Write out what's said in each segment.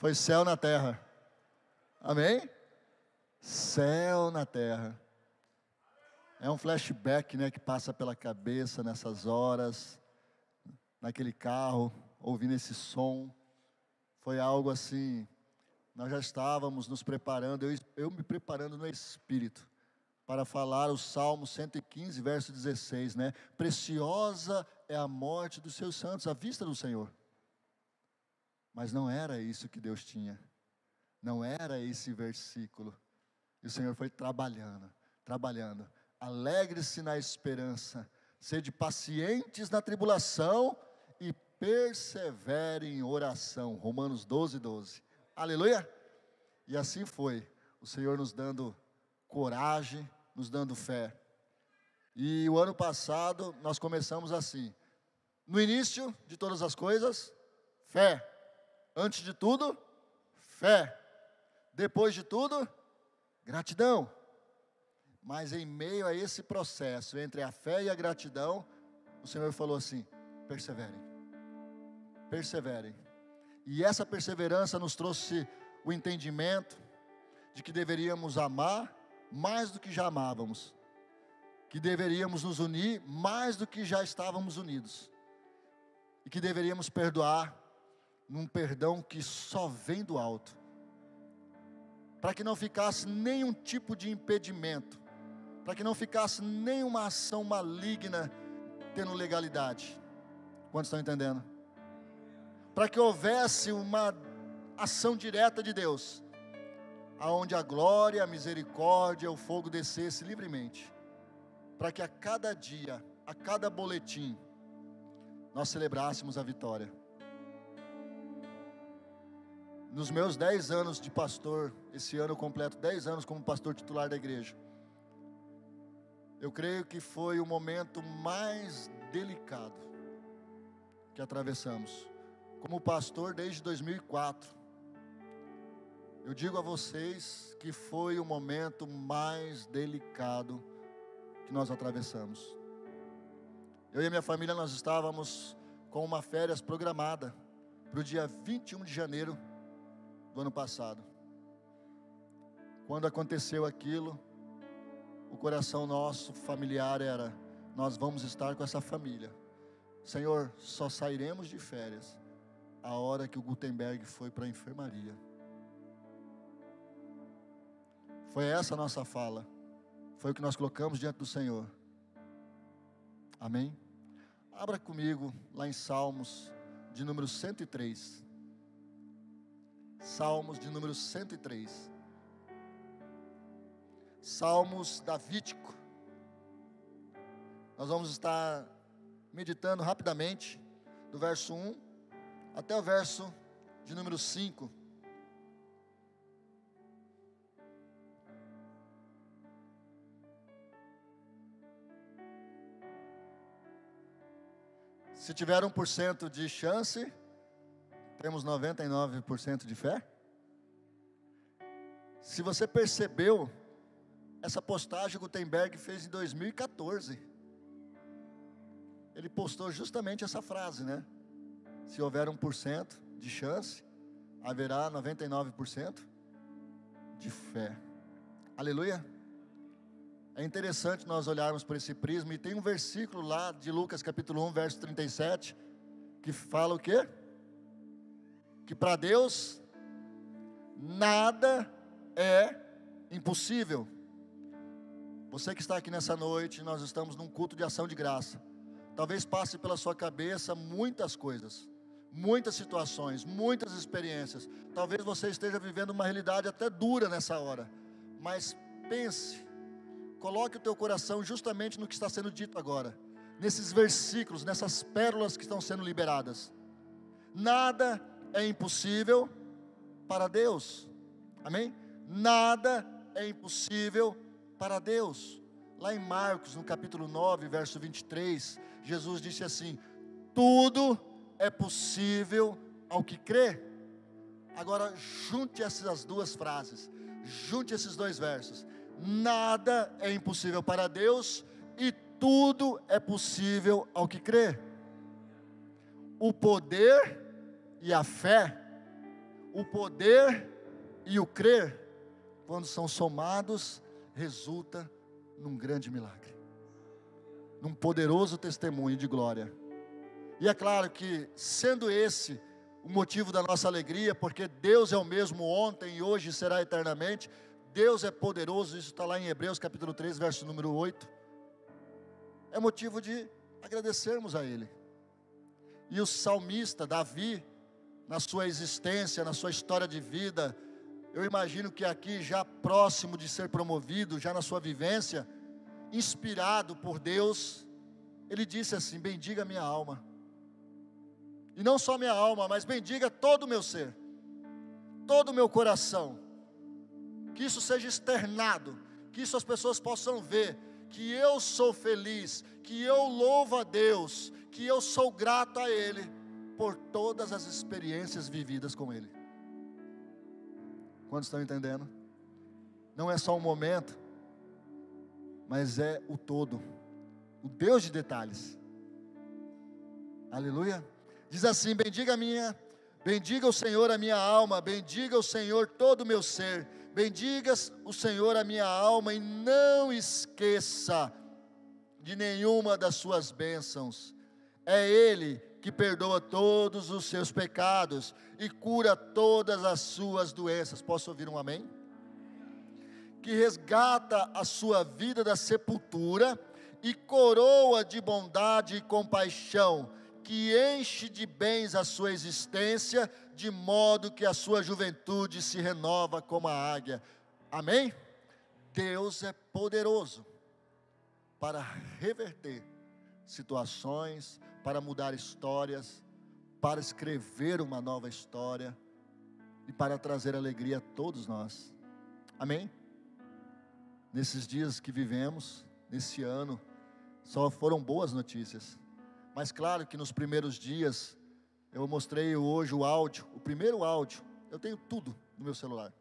Foi céu na terra. Amém? Céu na terra. É um flashback, né, que passa pela cabeça nessas horas, naquele carro, ouvindo esse som. Foi algo assim. Nós já estávamos nos preparando, eu, eu me preparando no espírito para falar o Salmo 115, verso 16, né? Preciosa é a morte dos seus santos à vista do Senhor. Mas não era isso que Deus tinha. Não era esse versículo. E o Senhor foi trabalhando, trabalhando. Alegre-se na esperança, sede pacientes na tribulação e persevere em oração. Romanos 12, 12. Aleluia! E assim foi. O Senhor nos dando coragem, nos dando fé. E o ano passado nós começamos assim. No início de todas as coisas, fé. Antes de tudo, fé. Depois de tudo, gratidão. Mas em meio a esse processo entre a fé e a gratidão, o Senhor falou assim: perseverem. Perseverem. E essa perseverança nos trouxe o entendimento de que deveríamos amar mais do que já amávamos, que deveríamos nos unir mais do que já estávamos unidos, e que deveríamos perdoar num perdão que só vem do alto, para que não ficasse nenhum tipo de impedimento, para que não ficasse nenhuma ação maligna tendo legalidade. Quantos estão entendendo? Para que houvesse uma ação direta de Deus aonde a glória, a misericórdia, o fogo descesse livremente, para que a cada dia, a cada boletim, nós celebrássemos a vitória. Nos meus dez anos de pastor, esse ano completo dez anos como pastor titular da igreja, eu creio que foi o momento mais delicado que atravessamos. Como pastor desde 2004, eu digo a vocês que foi o momento mais delicado que nós atravessamos. Eu e a minha família nós estávamos com uma férias programada para o dia 21 de janeiro do ano passado. Quando aconteceu aquilo, o coração nosso familiar era: nós vamos estar com essa família. Senhor, só sairemos de férias a hora que o Gutenberg foi para a enfermaria. Foi essa a nossa fala. Foi o que nós colocamos diante do Senhor. Amém? Abra comigo lá em Salmos de número 103. Salmos de número 103. Salmos Davídico. Nós vamos estar meditando rapidamente do verso 1 até o verso de número 5. Se tiver 1% de chance, temos 99% de fé? Se você percebeu, essa postagem Gutenberg fez em 2014. Ele postou justamente essa frase, né? Se houver 1% de chance, haverá 99% de fé. Aleluia. É interessante nós olharmos por esse prisma, e tem um versículo lá de Lucas capítulo 1, verso 37, que fala o quê? Que para Deus nada é impossível. Você que está aqui nessa noite, nós estamos num culto de ação de graça. Talvez passe pela sua cabeça muitas coisas, muitas situações, muitas experiências. Talvez você esteja vivendo uma realidade até dura nessa hora. Mas pense Coloque o teu coração justamente no que está sendo dito agora, nesses versículos, nessas pérolas que estão sendo liberadas. Nada é impossível para Deus. Amém? Nada é impossível para Deus. Lá em Marcos, no capítulo 9, verso 23, Jesus disse assim: Tudo é possível ao que crê. Agora, junte essas duas frases, junte esses dois versos nada é impossível para Deus e tudo é possível ao que crê. O poder e a fé, O poder e o crer, quando são somados, resulta num grande milagre, num poderoso testemunho de glória. E é claro que, sendo esse o motivo da nossa alegria, porque Deus é o mesmo ontem e hoje será eternamente, Deus é poderoso, isso está lá em Hebreus capítulo 3, verso número 8. É motivo de agradecermos a Ele. E o salmista Davi, na sua existência, na sua história de vida, eu imagino que aqui, já próximo de ser promovido, já na sua vivência, inspirado por Deus, ele disse assim: Bendiga minha alma. E não só minha alma, mas bendiga todo o meu ser, todo o meu coração. Que isso seja externado, que isso as pessoas possam ver, que eu sou feliz, que eu louvo a Deus, que eu sou grato a Ele por todas as experiências vividas com Ele. Quantos estão entendendo? Não é só um momento, mas é o todo, o Deus de detalhes. Aleluia. Diz assim: Bendiga a minha, bendiga o Senhor a minha alma, bendiga o Senhor todo o meu ser, bendiga o Senhor a minha alma e não esqueça de nenhuma das suas bênçãos. É Ele que perdoa todos os seus pecados e cura todas as suas doenças. Posso ouvir um amém? Que resgata a sua vida da sepultura e coroa de bondade e compaixão, que enche de bens a sua existência, de modo que a sua juventude se renova como a águia. Amém? Deus é poderoso para reverter situações, para mudar histórias, para escrever uma nova história e para trazer alegria a todos nós. Amém? Nesses dias que vivemos, nesse ano, só foram boas notícias. Mas claro que nos primeiros dias, eu mostrei hoje o áudio, o primeiro áudio, eu tenho tudo no meu celular.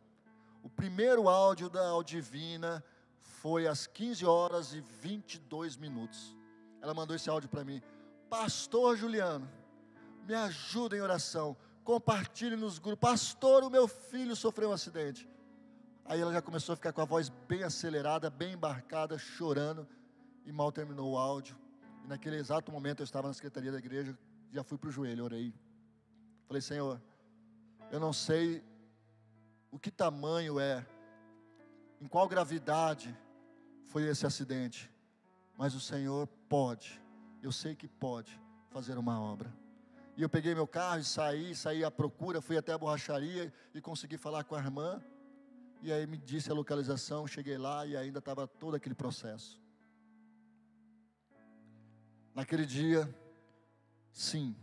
O primeiro áudio da Audivina foi às 15 horas e 22 minutos. Ela mandou esse áudio para mim. Pastor Juliano, me ajuda em oração. Compartilhe nos grupos. Pastor, o meu filho sofreu um acidente. Aí ela já começou a ficar com a voz bem acelerada, bem embarcada, chorando. E mal terminou o áudio. E naquele exato momento eu estava na secretaria da igreja, já fui para o joelho, orei. Falei, Senhor, eu não sei o que tamanho é, em qual gravidade foi esse acidente, mas o Senhor pode eu sei que pode fazer uma obra. E eu peguei meu carro e saí, saí à procura, fui até a borracharia e consegui falar com a irmã. E aí me disse a localização, cheguei lá e ainda estava todo aquele processo. Naquele dia, sim,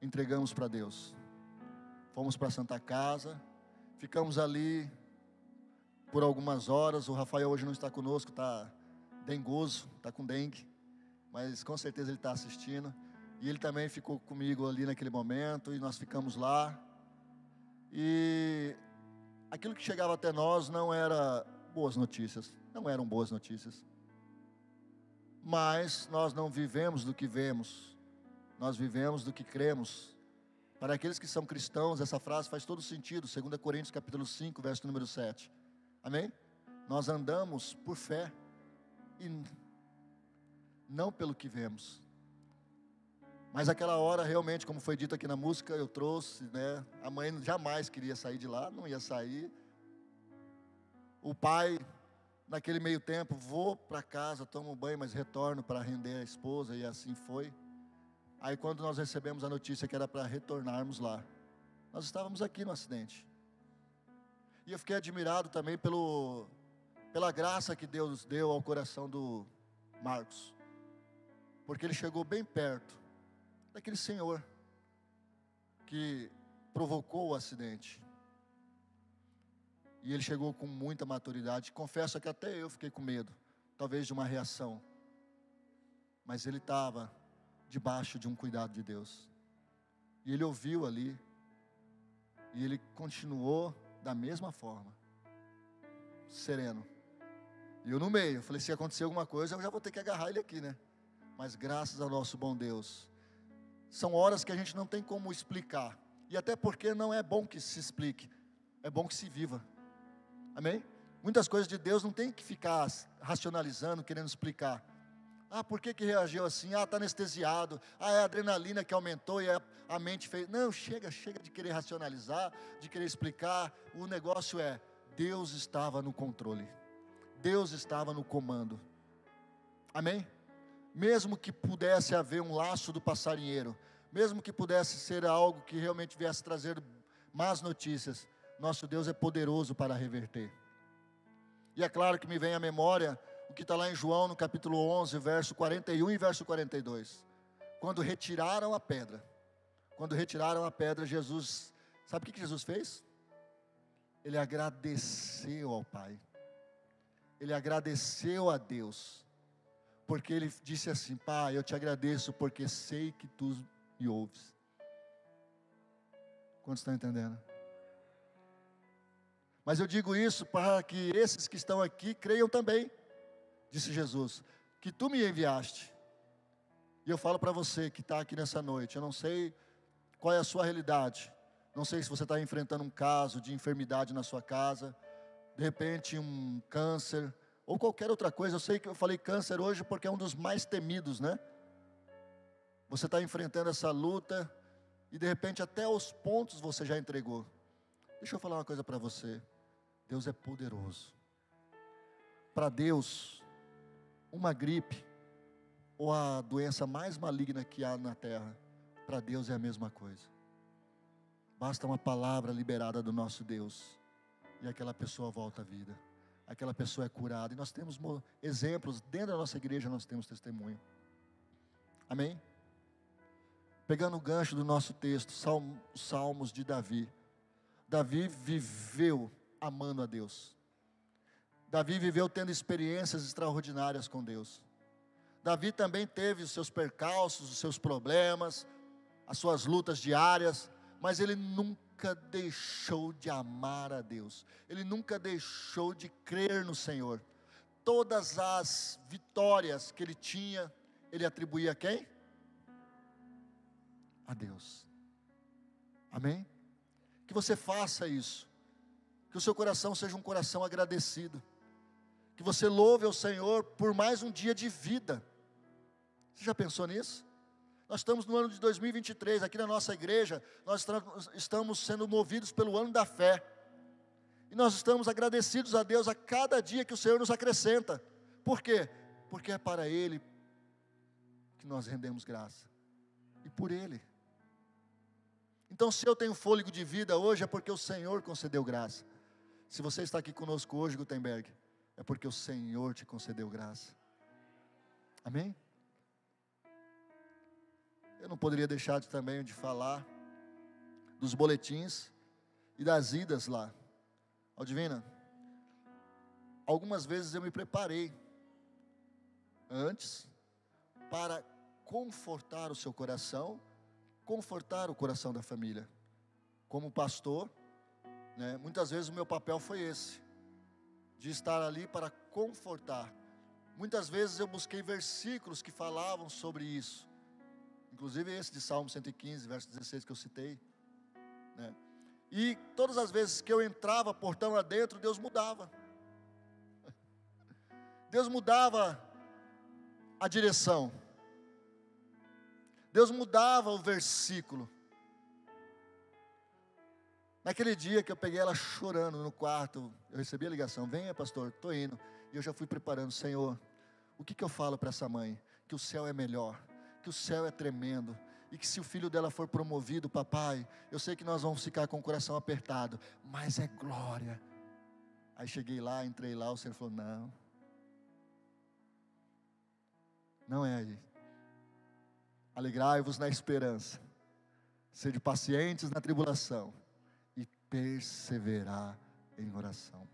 entregamos para Deus. Fomos para a Santa Casa, ficamos ali por algumas horas. O Rafael hoje não está conosco, está dengoso, está com dengue mas com certeza ele está assistindo. E ele também ficou comigo ali naquele momento, e nós ficamos lá. E aquilo que chegava até nós não era boas notícias, não eram boas notícias. Mas nós não vivemos do que vemos, nós vivemos do que cremos. Para aqueles que são cristãos, essa frase faz todo sentido, 2 Coríntios capítulo 5, verso número 7. Amém? Nós andamos por fé e não pelo que vemos. Mas aquela hora, realmente, como foi dito aqui na música, eu trouxe, né? A mãe jamais queria sair de lá, não ia sair. O pai, naquele meio tempo, vou para casa, tomo banho, mas retorno para render a esposa, e assim foi. Aí, quando nós recebemos a notícia que era para retornarmos lá, nós estávamos aqui no acidente. E eu fiquei admirado também pelo, pela graça que Deus deu ao coração do Marcos porque ele chegou bem perto daquele senhor que provocou o acidente. E ele chegou com muita maturidade. Confesso que até eu fiquei com medo, talvez de uma reação. Mas ele estava debaixo de um cuidado de Deus. E ele ouviu ali. E ele continuou da mesma forma, sereno. E eu no meio, falei: se acontecer alguma coisa, eu já vou ter que agarrar ele aqui, né? Mas graças ao nosso bom Deus. São horas que a gente não tem como explicar. E até porque não é bom que se explique, é bom que se viva. Amém? Muitas coisas de Deus não tem que ficar racionalizando, querendo explicar. Ah, por que, que reagiu assim? Ah, está anestesiado. Ah, é a adrenalina que aumentou e a, a mente fez. Não, chega, chega de querer racionalizar, de querer explicar. O negócio é: Deus estava no controle, Deus estava no comando. Amém? Mesmo que pudesse haver um laço do passarinheiro, mesmo que pudesse ser algo que realmente viesse trazer más notícias, nosso Deus é poderoso para reverter. E é claro que me vem à memória o que está lá em João, no capítulo 11, verso 41 e verso 42. Quando retiraram a pedra, quando retiraram a pedra, Jesus, sabe o que Jesus fez? Ele agradeceu ao Pai, ele agradeceu a Deus, porque ele disse assim: Pai, eu te agradeço porque sei que tu me ouves. Quantos estão entendendo? Mas eu digo isso para que esses que estão aqui creiam também disse Jesus, que tu me enviaste. E eu falo para você que está aqui nessa noite, eu não sei qual é a sua realidade, não sei se você está enfrentando um caso de enfermidade na sua casa, de repente um câncer, ou qualquer outra coisa. Eu sei que eu falei câncer hoje porque é um dos mais temidos, né? Você está enfrentando essa luta e de repente até os pontos você já entregou. Deixa eu falar uma coisa para você. Deus é poderoso. Para Deus, uma gripe ou a doença mais maligna que há na terra, para Deus é a mesma coisa. Basta uma palavra liberada do nosso Deus e aquela pessoa volta à vida. Aquela pessoa é curada. E nós temos exemplos, dentro da nossa igreja nós temos testemunho. Amém? Pegando o gancho do nosso texto, Salmos de Davi. Davi viveu amando a Deus. Davi viveu tendo experiências extraordinárias com Deus. Davi também teve os seus percalços, os seus problemas, as suas lutas diárias, mas ele nunca deixou de amar a Deus, ele nunca deixou de crer no Senhor. Todas as vitórias que ele tinha, ele atribuía a quem? A Deus. Amém? Que você faça isso, que o seu coração seja um coração agradecido que você louve ao Senhor por mais um dia de vida. Você já pensou nisso? Nós estamos no ano de 2023, aqui na nossa igreja, nós estamos sendo movidos pelo ano da fé. E nós estamos agradecidos a Deus a cada dia que o Senhor nos acrescenta. Por quê? Porque é para Ele que nós rendemos graça. E por Ele. Então, se eu tenho fôlego de vida hoje, é porque o Senhor concedeu graça. Se você está aqui conosco hoje, Gutenberg, é porque o Senhor te concedeu graça. Amém? Eu não poderia deixar de, também de falar dos boletins e das idas lá. Ó Divina, algumas vezes eu me preparei antes para confortar o seu coração, confortar o coração da família. Como pastor, né, muitas vezes o meu papel foi esse de estar ali para confortar. Muitas vezes eu busquei versículos que falavam sobre isso, inclusive esse de Salmo 115, verso 16 que eu citei. Né? E todas as vezes que eu entrava portão adentro, Deus mudava. Deus mudava a direção. Deus mudava o versículo. Naquele dia que eu peguei ela chorando no quarto, eu recebi a ligação: venha, pastor, estou indo. E eu já fui preparando, Senhor, o que, que eu falo para essa mãe? Que o céu é melhor, que o céu é tremendo, e que se o filho dela for promovido, papai, eu sei que nós vamos ficar com o coração apertado, mas é glória. Aí cheguei lá, entrei lá, o Senhor falou: não, não é aí. Alegrai-vos na esperança, sede pacientes na tribulação perseverar em oração.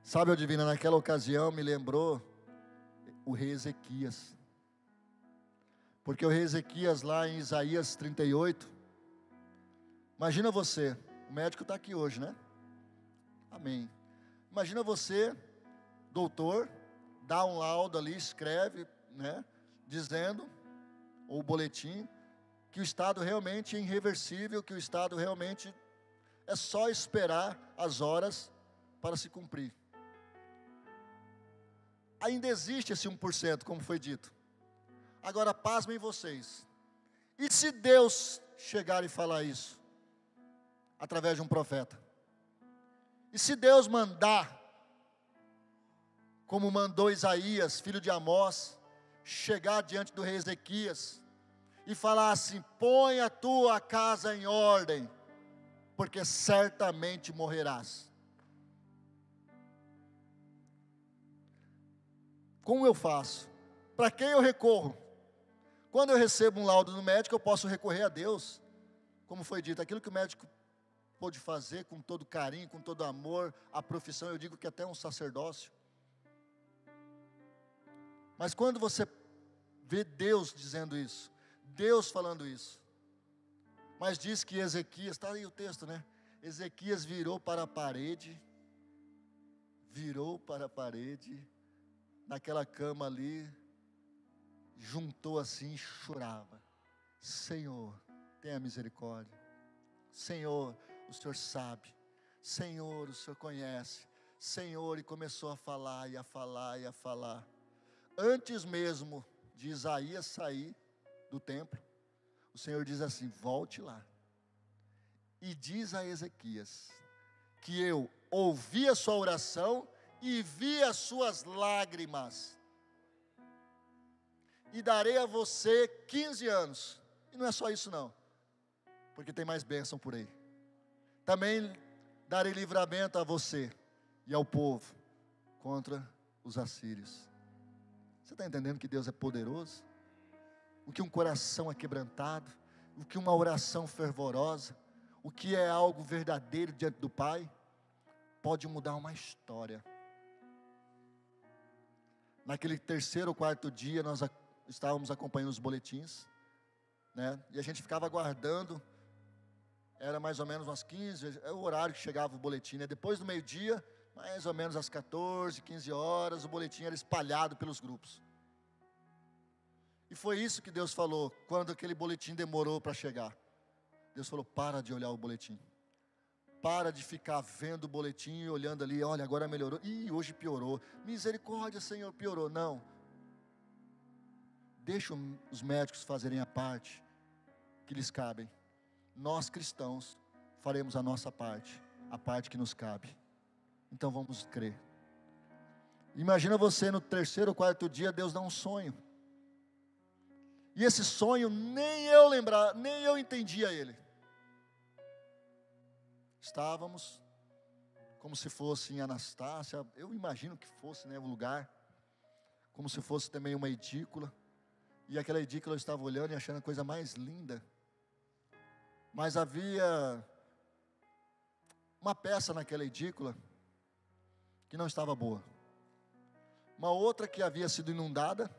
Sabe, o divina, naquela ocasião me lembrou o rei Ezequias. Porque o rei Ezequias, lá em Isaías 38, imagina você, o médico está aqui hoje, né? Amém. Imagina você, doutor, dá um laudo ali, escreve, né? Dizendo, ou boletim, que o estado realmente é irreversível, que o estado realmente é só esperar as horas para se cumprir. Ainda existe esse 1%, como foi dito. Agora, pasmem vocês. E se Deus chegar e falar isso? Através de um profeta. E se Deus mandar, como mandou Isaías, filho de Amós, chegar diante do rei Ezequias e falar assim: põe a tua casa em ordem, porque certamente morrerás. Como eu faço? Para quem eu recorro? Quando eu recebo um laudo do médico, eu posso recorrer a Deus. Como foi dito, aquilo que o médico pôde fazer com todo carinho, com todo amor, a profissão, eu digo que até um sacerdócio. Mas quando você vê Deus dizendo isso, Deus falando isso, mas diz que Ezequias, está aí o texto, né? Ezequias virou para a parede, virou para a parede, naquela cama ali, juntou assim e chorava: Senhor, tenha misericórdia. Senhor, o Senhor sabe. Senhor, o Senhor conhece. Senhor, e começou a falar e a falar e a falar. Antes mesmo de Isaías sair do templo, o Senhor diz assim: volte lá. E diz a Ezequias que eu ouvi a sua oração e vi as suas lágrimas. E darei a você 15 anos. E não é só isso não. Porque tem mais bênção por aí. Também darei livramento a você e ao povo contra os assírios. Você está entendendo que Deus é poderoso? O que um coração é quebrantado, o que uma oração fervorosa, o que é algo verdadeiro diante do Pai, pode mudar uma história. Naquele terceiro ou quarto dia, nós estávamos acompanhando os boletins, né? E a gente ficava aguardando era mais ou menos umas 15, é o horário que chegava o boletim, né? Depois do meio-dia, mais ou menos às 14, 15 horas, o boletim era espalhado pelos grupos. E foi isso que Deus falou quando aquele boletim demorou para chegar. Deus falou: para de olhar o boletim. Para de ficar vendo o boletim e olhando ali, olha, agora melhorou. Ih, hoje piorou. Misericórdia, Senhor, piorou. Não. Deixa os médicos fazerem a parte que lhes cabem nós cristãos faremos a nossa parte, a parte que nos cabe. Então vamos crer. Imagina você no terceiro ou quarto dia, Deus dá um sonho. E esse sonho nem eu lembrar, nem eu entendia ele. Estávamos como se fosse em Anastácia, eu imagino que fosse, né, o lugar, como se fosse também uma edícula. E aquela edícula eu estava olhando e achando a coisa mais linda mas havia uma peça naquela edícula que não estava boa. Uma outra que havia sido inundada.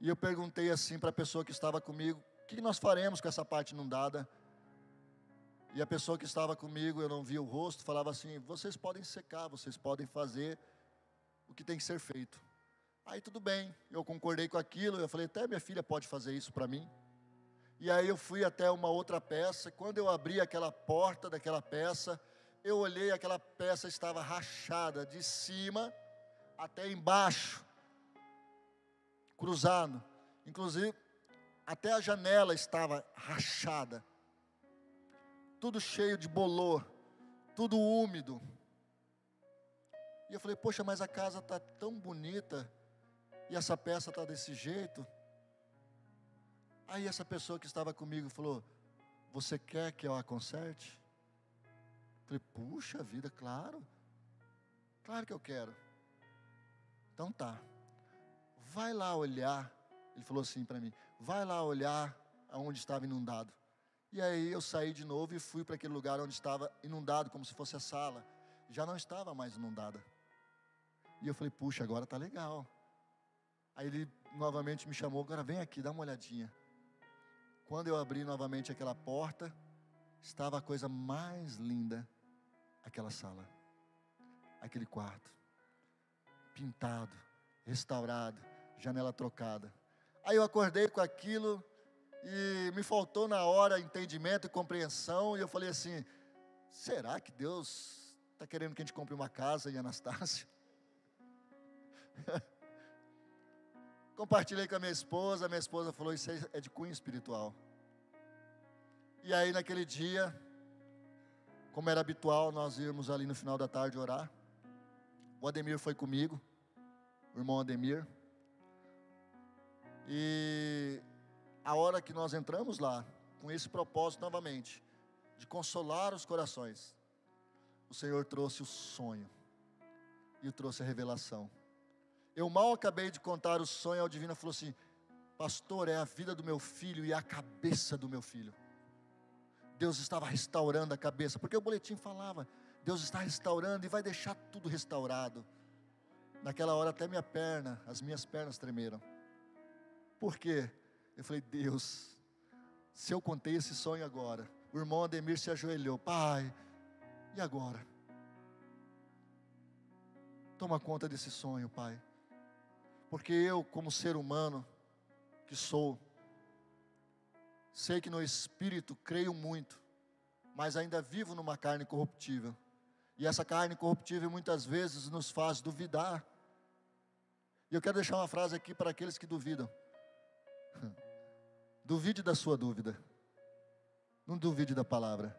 E eu perguntei assim para a pessoa que estava comigo: o que nós faremos com essa parte inundada? E a pessoa que estava comigo, eu não vi o rosto, falava assim: vocês podem secar, vocês podem fazer o que tem que ser feito. Aí tudo bem, eu concordei com aquilo, eu falei: até minha filha pode fazer isso para mim. E aí eu fui até uma outra peça. Quando eu abri aquela porta daquela peça, eu olhei, aquela peça estava rachada de cima até embaixo, cruzado. Inclusive, até a janela estava rachada. Tudo cheio de bolor, tudo úmido. E eu falei, poxa, mas a casa está tão bonita e essa peça está desse jeito. Aí essa pessoa que estava comigo falou: Você quer que eu a conserte? Falei, puxa vida, claro. Claro que eu quero. Então tá. Vai lá olhar. Ele falou assim para mim: Vai lá olhar aonde estava inundado. E aí eu saí de novo e fui para aquele lugar onde estava inundado, como se fosse a sala. Já não estava mais inundada. E eu falei, puxa, agora tá legal. Aí ele novamente me chamou, agora vem aqui, dá uma olhadinha. Quando eu abri novamente aquela porta, estava a coisa mais linda, aquela sala, aquele quarto, pintado, restaurado, janela trocada. Aí eu acordei com aquilo E me faltou na hora entendimento e compreensão, e eu falei assim: será que Deus está querendo que a gente compre uma casa em Anastácio? Compartilhei com a minha esposa, minha esposa falou: Isso é de cunho espiritual. E aí, naquele dia, como era habitual, nós íamos ali no final da tarde orar. O Ademir foi comigo, o irmão Ademir. E a hora que nós entramos lá, com esse propósito novamente, de consolar os corações, o Senhor trouxe o sonho e trouxe a revelação. Eu mal acabei de contar o sonho, a divina falou assim: Pastor, é a vida do meu filho e a cabeça do meu filho. Deus estava restaurando a cabeça, porque o boletim falava: Deus está restaurando e vai deixar tudo restaurado. Naquela hora, até minha perna, as minhas pernas tremeram. Por quê? Eu falei: Deus, se eu contei esse sonho agora, o irmão Ademir se ajoelhou: Pai, e agora? Toma conta desse sonho, Pai. Porque eu, como ser humano que sou, sei que no espírito creio muito, mas ainda vivo numa carne corruptível. E essa carne corruptível muitas vezes nos faz duvidar. E eu quero deixar uma frase aqui para aqueles que duvidam. Duvide da sua dúvida. Não duvide da palavra.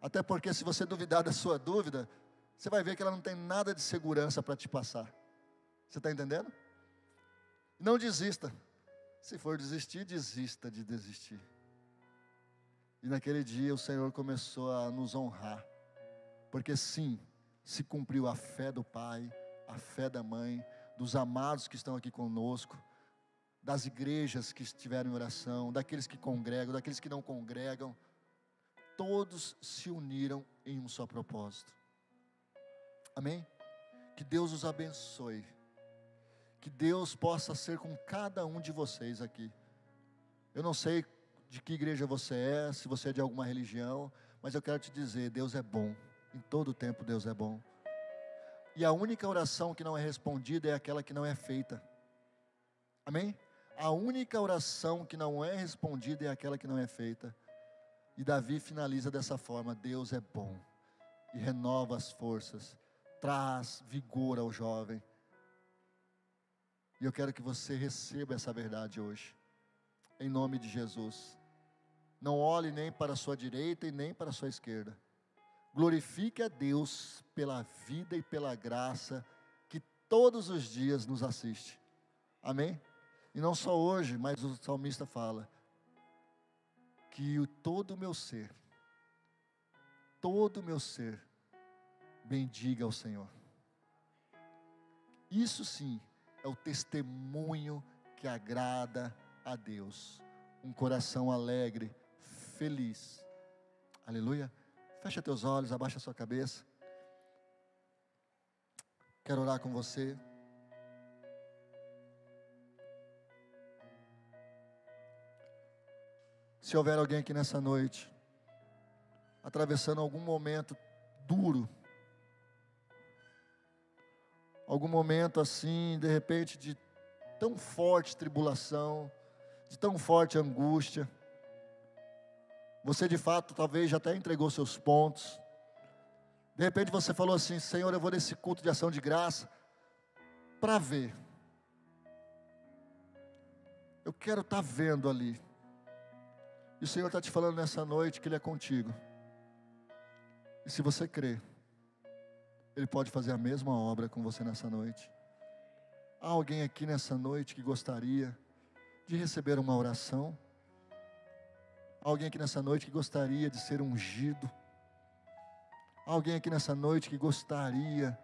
Até porque se você duvidar da sua dúvida, você vai ver que ela não tem nada de segurança para te passar. Você está entendendo? Não desista. Se for desistir, desista de desistir. E naquele dia o Senhor começou a nos honrar. Porque sim, se cumpriu a fé do pai, a fé da mãe, dos amados que estão aqui conosco, das igrejas que estiveram em oração, daqueles que congregam, daqueles que não congregam. Todos se uniram em um só propósito. Amém? Que Deus os abençoe que Deus possa ser com cada um de vocês aqui. Eu não sei de que igreja você é, se você é de alguma religião, mas eu quero te dizer: Deus é bom, em todo tempo Deus é bom. E a única oração que não é respondida é aquela que não é feita. Amém? A única oração que não é respondida é aquela que não é feita. E Davi finaliza dessa forma: Deus é bom e renova as forças, traz vigor ao jovem. E eu quero que você receba essa verdade hoje, em nome de Jesus. Não olhe nem para a sua direita e nem para a sua esquerda. Glorifique a Deus pela vida e pela graça que todos os dias nos assiste. Amém? E não só hoje, mas o salmista fala que o todo o meu ser, todo o meu ser, bendiga ao Senhor. Isso sim é o testemunho que agrada a Deus. Um coração alegre, feliz. Aleluia. Fecha teus olhos, abaixa sua cabeça. Quero orar com você. Se houver alguém aqui nessa noite, atravessando algum momento duro, algum momento assim, de repente, de tão forte tribulação, de tão forte angústia. Você de fato talvez já até entregou seus pontos. De repente você falou assim: Senhor, eu vou nesse culto de ação de graça para ver. Eu quero estar tá vendo ali. E o Senhor está te falando nessa noite que Ele é contigo. E se você crer, ele pode fazer a mesma obra com você nessa noite. Há alguém aqui nessa noite que gostaria de receber uma oração? Há alguém aqui nessa noite que gostaria de ser ungido? Há alguém aqui nessa noite que gostaria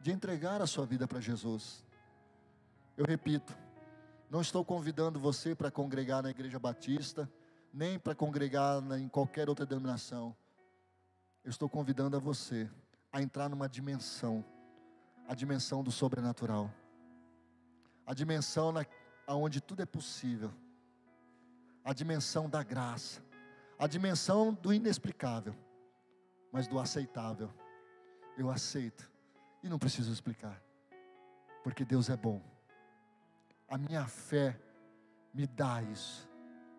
de entregar a sua vida para Jesus? Eu repito, não estou convidando você para congregar na Igreja Batista, nem para congregar em qualquer outra denominação. Eu estou convidando a você a entrar numa dimensão, a dimensão do sobrenatural, a dimensão na, onde tudo é possível, a dimensão da graça, a dimensão do inexplicável, mas do aceitável. Eu aceito e não preciso explicar, porque Deus é bom. A minha fé me dá isso.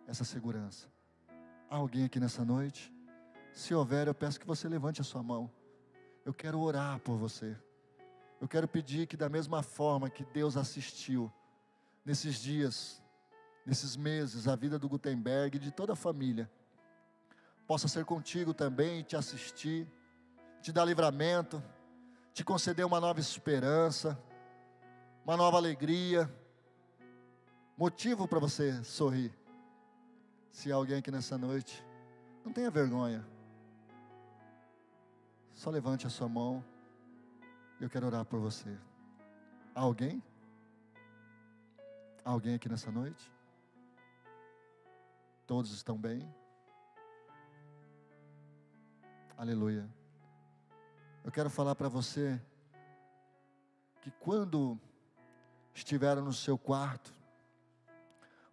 essa segurança. Há alguém aqui nessa noite? Se houver, eu peço que você levante a sua mão. Eu quero orar por você. Eu quero pedir que, da mesma forma que Deus assistiu nesses dias, nesses meses, a vida do Gutenberg e de toda a família, possa ser contigo também, te assistir, te dar livramento, te conceder uma nova esperança, uma nova alegria, motivo para você sorrir. Se alguém aqui nessa noite, não tenha vergonha. Só levante a sua mão. Eu quero orar por você. Há alguém? Há alguém aqui nessa noite? Todos estão bem? Aleluia. Eu quero falar para você que quando estiver no seu quarto,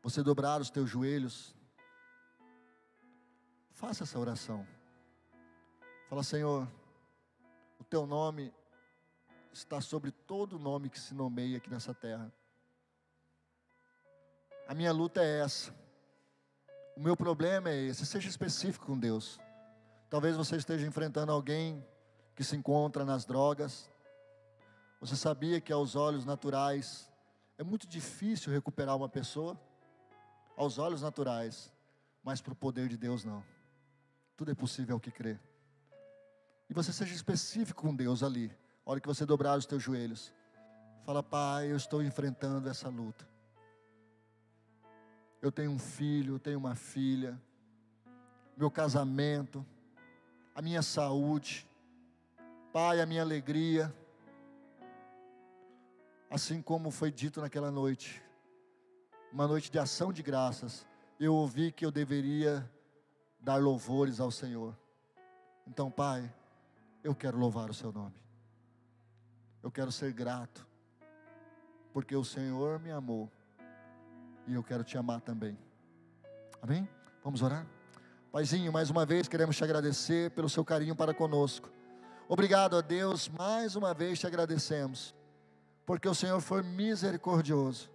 você dobrar os teus joelhos, faça essa oração. Fala, Senhor, teu nome está sobre todo nome que se nomeia aqui nessa terra. A minha luta é essa. O meu problema é esse. Seja específico com Deus. Talvez você esteja enfrentando alguém que se encontra nas drogas. Você sabia que aos olhos naturais é muito difícil recuperar uma pessoa? Aos olhos naturais, mas para o poder de Deus não. Tudo é possível ao que crê. E você seja específico com Deus ali. A hora que você dobrar os teus joelhos. Fala, Pai, eu estou enfrentando essa luta. Eu tenho um filho, eu tenho uma filha. Meu casamento a minha saúde, Pai, a minha alegria. Assim como foi dito naquela noite, uma noite de ação de graças, eu ouvi que eu deveria dar louvores ao Senhor. Então, Pai, eu quero louvar o Seu nome. Eu quero ser grato, porque o Senhor me amou e eu quero te amar também. Amém? Vamos orar? Paizinho, mais uma vez queremos te agradecer pelo seu carinho para conosco. Obrigado a Deus, mais uma vez te agradecemos, porque o Senhor foi misericordioso.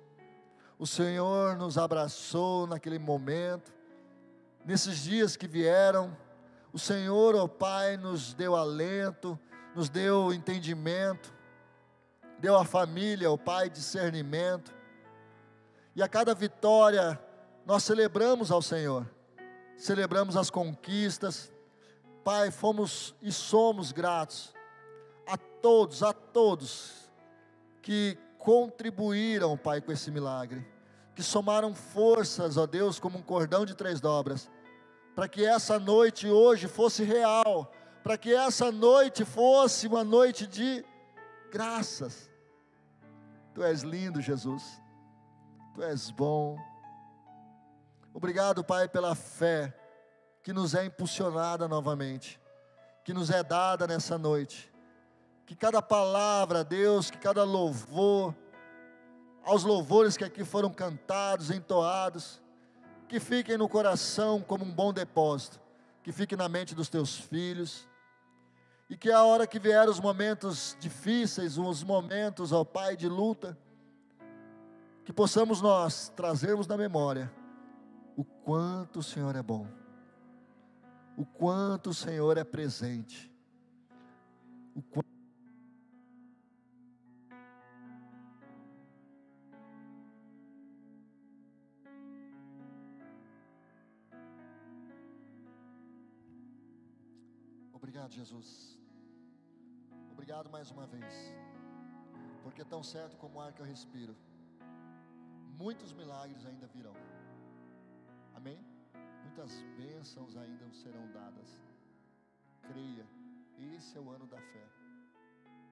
O Senhor nos abraçou naquele momento, nesses dias que vieram. O Senhor, ó oh Pai, nos deu alento, nos deu entendimento, deu à família, ó oh Pai, discernimento. E a cada vitória nós celebramos ao Senhor celebramos as conquistas. Pai, fomos e somos gratos a todos, a todos que contribuíram, Pai, com esse milagre, que somaram forças, ó Deus, como um cordão de três dobras, para que essa noite hoje fosse real, para que essa noite fosse uma noite de graças. Tu és lindo, Jesus. Tu és bom. Obrigado, Pai, pela fé que nos é impulsionada novamente, que nos é dada nessa noite. Que cada palavra, Deus, que cada louvor, aos louvores que aqui foram cantados, entoados, que fiquem no coração como um bom depósito, que fiquem na mente dos teus filhos, e que a hora que vier os momentos difíceis, os momentos, ó Pai, de luta, que possamos nós trazermos na memória o quanto o Senhor é bom, o quanto o Senhor é presente, o quanto Obrigado, Jesus. Obrigado mais uma vez. Porque tão certo como o ar que eu respiro, muitos milagres ainda virão. Amém? Muitas bênçãos ainda serão dadas. Creia, esse é o ano da fé.